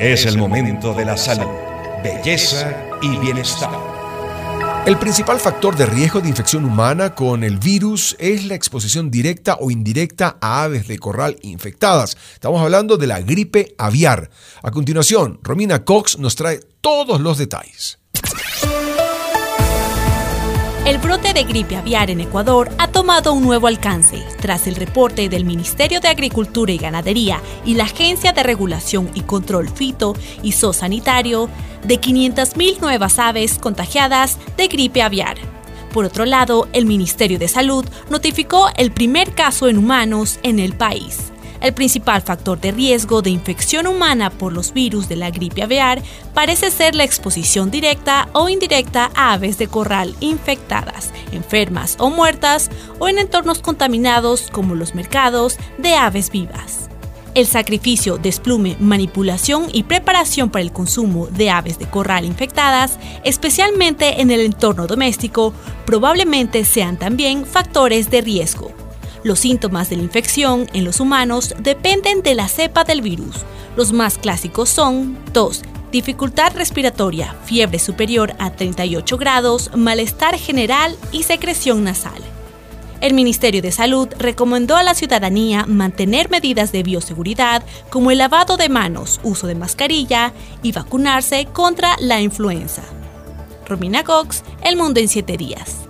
Es el momento de la salud, belleza y bienestar. El principal factor de riesgo de infección humana con el virus es la exposición directa o indirecta a aves de corral infectadas. Estamos hablando de la gripe aviar. A continuación, Romina Cox nos trae todos los detalles. El brote de gripe aviar en Ecuador ha tomado un nuevo alcance tras el reporte del Ministerio de Agricultura y Ganadería y la Agencia de Regulación y Control Fito y Zoosanitario de 500.000 nuevas aves contagiadas de gripe aviar. Por otro lado, el Ministerio de Salud notificó el primer caso en humanos en el país. El principal factor de riesgo de infección humana por los virus de la gripe aviar parece ser la exposición directa o indirecta a aves de corral infectadas, enfermas o muertas o en entornos contaminados como los mercados de aves vivas. El sacrificio, desplume, manipulación y preparación para el consumo de aves de corral infectadas, especialmente en el entorno doméstico, probablemente sean también factores de riesgo. Los síntomas de la infección en los humanos dependen de la cepa del virus. Los más clásicos son tos, dificultad respiratoria, fiebre superior a 38 grados, malestar general y secreción nasal. El Ministerio de Salud recomendó a la ciudadanía mantener medidas de bioseguridad como el lavado de manos, uso de mascarilla y vacunarse contra la influenza. Romina Cox, El Mundo en 7 días.